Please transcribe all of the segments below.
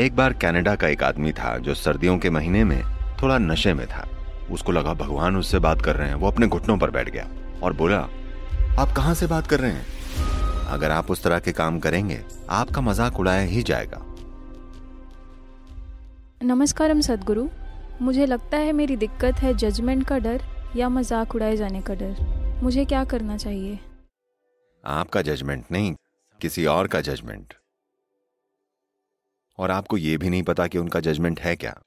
एक बार कनाडा का एक आदमी था जो सर्दियों के महीने में थोड़ा नशे में था। उसको लगा भगवान उससे बात कर रहे हैं वो अपने घुटनों पर बैठ गया और बोला आप कहाँ से बात कर रहे हैं? अगर आप उस तरह के काम करेंगे आपका मज़ाक उड़ाया ही जाएगा। नमस्कारम सदगुरु। मुझे लगता है मेरी दिक्कत है जजमेंट का डर या मज़ाक उड़ाए जाने का डर। मुझे क्या करना चाहिए? आपका जजमेंट नहीं किसी और का जजमेंट और आपको यह भी नहीं पता कि उनका जजमेंट है क्या।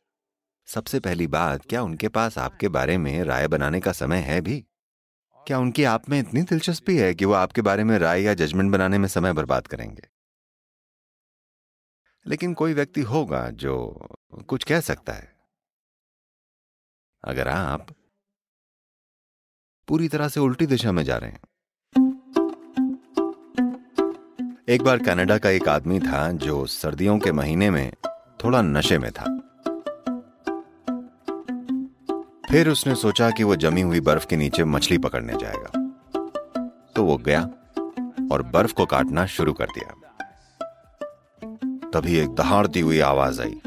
सबसे पहली बात, क्या उनके पास आपके बारे में राय बनाने का समय है भी? क्या उनकी आप में इतनी दिलचस्पी है कि वो आपके बारे में राय या जजमेंट बनाने में समय बर्बाद करेंगे? लेकिन कोई व्यक्ति होगा जो कुछ कह सकता है। अगर आप पूरी तरह से उल्टी दिशा में जा रहे हैं एक बार कनाडा का एक आदमी था जो सर्दियों के महीने में थोड़ा नशे में था। फिर उसने सोचा कि वो जमी हुई बर्फ़ के नीचे मछली पकड़ने जाएगा। तो वो गया और बर्फ़ को काटना शुरू कर दिया। तभी एक दहाड़ती हुई आवाज़ आई।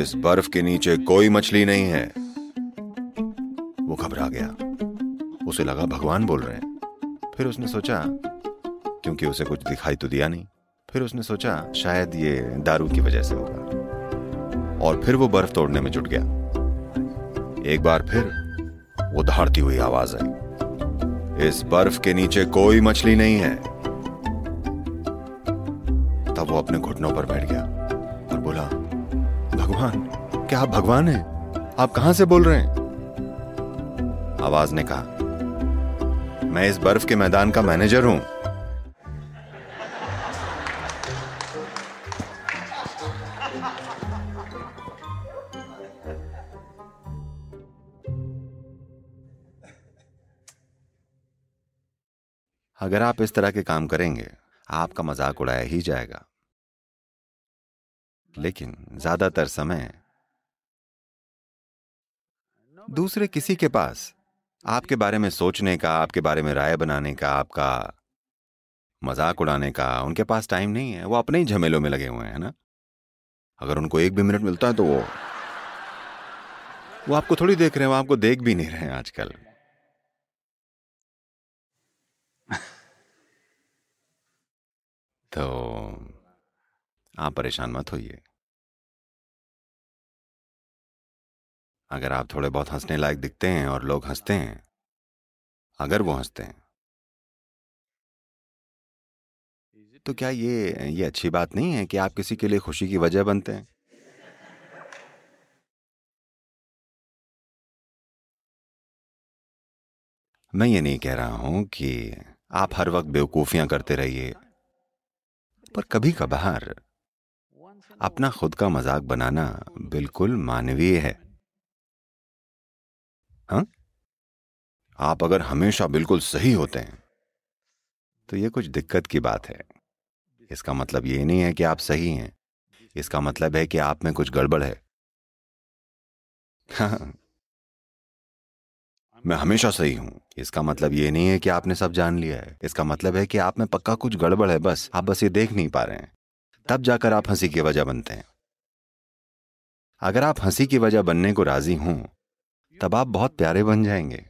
इस बर्फ़ के नीचे कोई मछली नहीं है। वो घबरा गया। उसे लगा भगवान बोल रहे हैं। फिर उसने सोचा क्योंकि उसे कुछ दिखाई तो दिया नहीं। फिर उसने सोचा, शायद ये दारू की वजह से होगा। और फिर वो बर्फ़ तोड़ने में जुट गया। एक बार फिर वो दहाड़ती हुई आवाज़ आई। इस बर्फ़ के नीचे कोई मछली नहीं है। तब वो अपने घुटनों पर बैठ गया और बोला, भगवान, क्या आप भगवान हैं? आप कहाँ से बोल रहे हैं? आवाज़ ने कहा, मैं इस बर्फ़ के मैदान का मैनेजर हूँ। अगर आप इस तरह के काम करेंगे, आपका मज़ाक उड़ाया ही जाएगा। लेकिन ज़्यादातर समय दूसरे किसी के पास, आपके बारे में सोचने का, आपके बारे में राय बनाने का, आपका मज़ाक उड़ाने का, उनके पास टाइम नहीं है, वो अपने ही झमेलों में लगे हुए हैं ना? अगर उनको एक भी मिनट मिलता है तो वो वो आपको थोड़ी देख रहे हैं, वो आपको देख भी नहीं रहे हैं आजकल। तो आप परेशान मत होइए। अगर आप थोड़े बहुत हंसने लायक दिखते हैं और लोग हँसते हैं, अगर वो हँसते हैं। तो क्या ये ये अच्छी बात नहीं है कि आप किसी के लिए खुशी की वजह बनते हैं? मैं ये नहीं कह रहा हूँ कि आप हर वक्त बेवकूफियाँ करते रहिए। पर कभी कभार अपना खुद का मज़ाक बनाना बिल्कुल मानवीय है हा? आप अगर हमेशा बिल्कुल सही होते हैं तो यह कुछ दिक्कत की बात है इसका मतलब ये नहीं है कि आप सही हैं इसका मतलब है कि आप में कुछ गड़बड़ है हाँ। मैं हमेशा सही हूँ। इसका मतलब ये नहीं है कि आपने सब जान लिया है। इसका मतलब है कि आप में पक्का कुछ गड़बड़ है, बस। आप बस ये देख नहीं पा रहे हैं। तब जाकर आप हँसी की वजह बनते हैं। अगर आप हँसी की वजह बनने को राज़ी हों, तब आप बहुत प्यारे बन जाएँगे।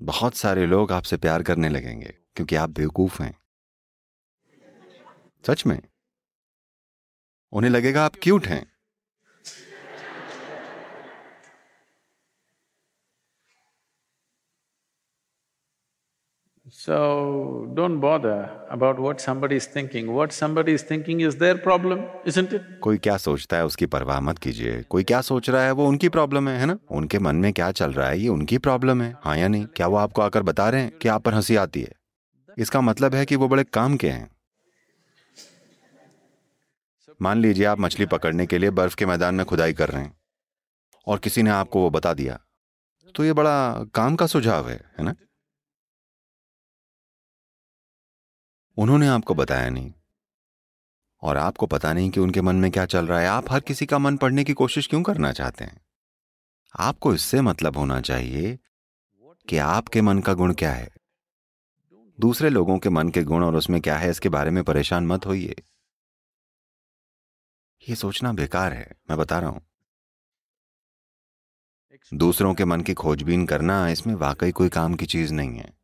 बहुत सारे लोग आपसे प्यार करने लगेंगे, क्योंकि आप बेवकूफ़ हैं। सच में? उन्हें लगेगा आप क्यूट हैं। So don't bother about what somebody is thinking. What somebody is thinking is their problem, isn't it? कोई क्या सोचता है उसकी परवाह मत कीजिए। कोई क्या सोच रहा है वो उनकी प्रॉब्लम है है ना? उनके मन में क्या चल रहा है ये उनकी प्रॉब्लम है। हाँ या नहीं? क्या वो आपको आकर बता रहे हैं कि आप पर हँसी आती है? इसका मतलब है कि वो बड़े काम के हैं। मान लीजिए आप मछली पकड़ने के लिए बर्फ़ के मैदान में खुदाई कर रहे हैं और किसी ने आपको वो बता दिया तो ये बड़ा काम का सुझाव है है ना? उन्होंने आपको बताया नहीं। और आपको पता नहीं कि उनके मन में क्या चल रहा है। आप हर किसी का मन पढ़ने की कोशिश क्यों करना चाहते हैं? आपको इससे मतलब होना चाहिए कि आपके मन का गुण क्या है? दूसरे लोगों के मन के गुण और उसमें क्या है, इसके बारे में परेशान मत होइए। ये सोचना बेकार है, मैं बता रहा हूँ। दूसरों के मन की खोजबीन करना, इसमें वाकई कोई काम की चीज़ नहीं है।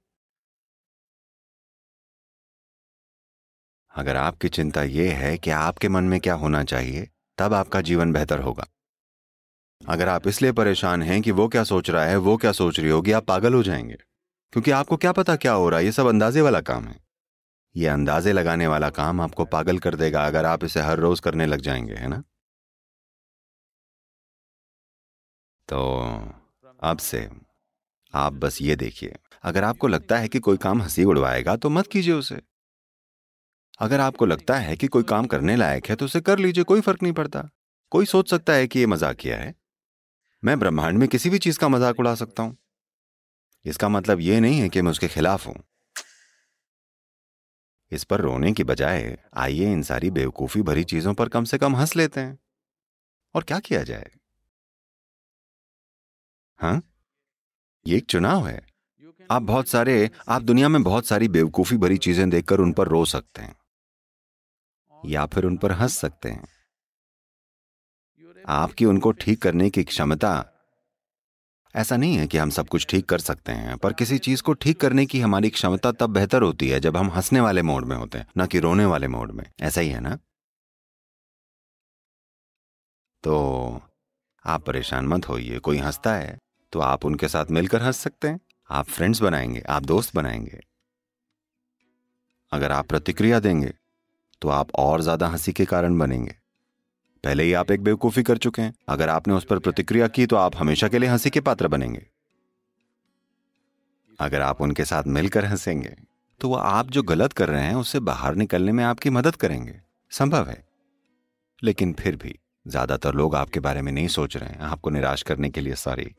अगर आपकी चिंता यह है कि आपके मन में क्या होना चाहिए, तब आपका जीवन बेहतर होगा। अगर आप इसलिए परेशान हैं कि वो क्या सोच रहा है, वो क्या सोच रही होगी, आप पागल हो जाएँगे। क्योंकि आपको क्या पता क्या हो रहा है, ये सब अंदाजे वाला काम है। ये अंदाजे लगाने वाला काम आपको पागल कर देगा अगर आप इसे हर रोज करने लग जाएँगे, है ना? तो अब से आप बस ये देखिए, अगर आपको लगता है कि कोई काम हँसी उड़वाएगा तो मत कीजिए उसे। अगर आपको लगता है कि कोई काम करने लायक है तो उसे कर लीजिए, कोई फ़र्क नहीं पड़ता। कोई सोच सकता है कि यह मज़ाक किया है। मैं ब्रह्मांड में किसी भी चीज़ का मज़ाक उड़ा सकता हूँ। इसका मतलब यह नहीं है कि मैं उसके खिलाफ हूँ। इस पर रोने की बजाय आइए इन सारी बेवकूफ़ी भरी चीज़ों पर कम से कम हंस लेते हैं। और क्या किया जाए? हाँ? ये एक चुनाव है। आप बहुत सारे, आप दुनिया में बहुत सारी बेवकूफ़ी भरी चीज़ें देखकर उन पर रो सकते हैं। या फिर उन पर हंस सकते हैं। आपकी उनको ठीक करने की क्षमता ऐसा नहीं है कि हम सब कुछ ठीक कर सकते हैं पर किसी चीज़ को ठीक करने की हमारी क्षमता तब बेहतर होती है जब हम हंसने वाले मोड में होते हैं ना कि रोने वाले मोड में। ऐसा ही है ना? तो आप परेशान मत होइए कोई हंसता है तो आप उनके साथ मिलकर हंस सकते हैं। आप फ्रेंड्स बनाएँगे आप दोस्त बनाएँगे। अगर आप प्रतिक्रिया देंगे तो आप और ज़्यादा हँसी के कारण बनेंगे। पहले ही आप एक बेवकूफ़ी कर चुके हैं। अगर आपने उस पर प्रतिक्रिया की तो आप हमेशा के लिए हँसी के पात्र बनेंगे। अगर आप उनके साथ मिलकर हंसेंगे तो वह आप जो गलत कर रहे हैं, उससे बाहर निकलने में आपकी मदद करेंगे। संभव है। लेकिन फिर भी, ज़्यादातर लोग आपके बारे में नहीं सोच रहे हैं। आपको निराश करने के लिए सॉरी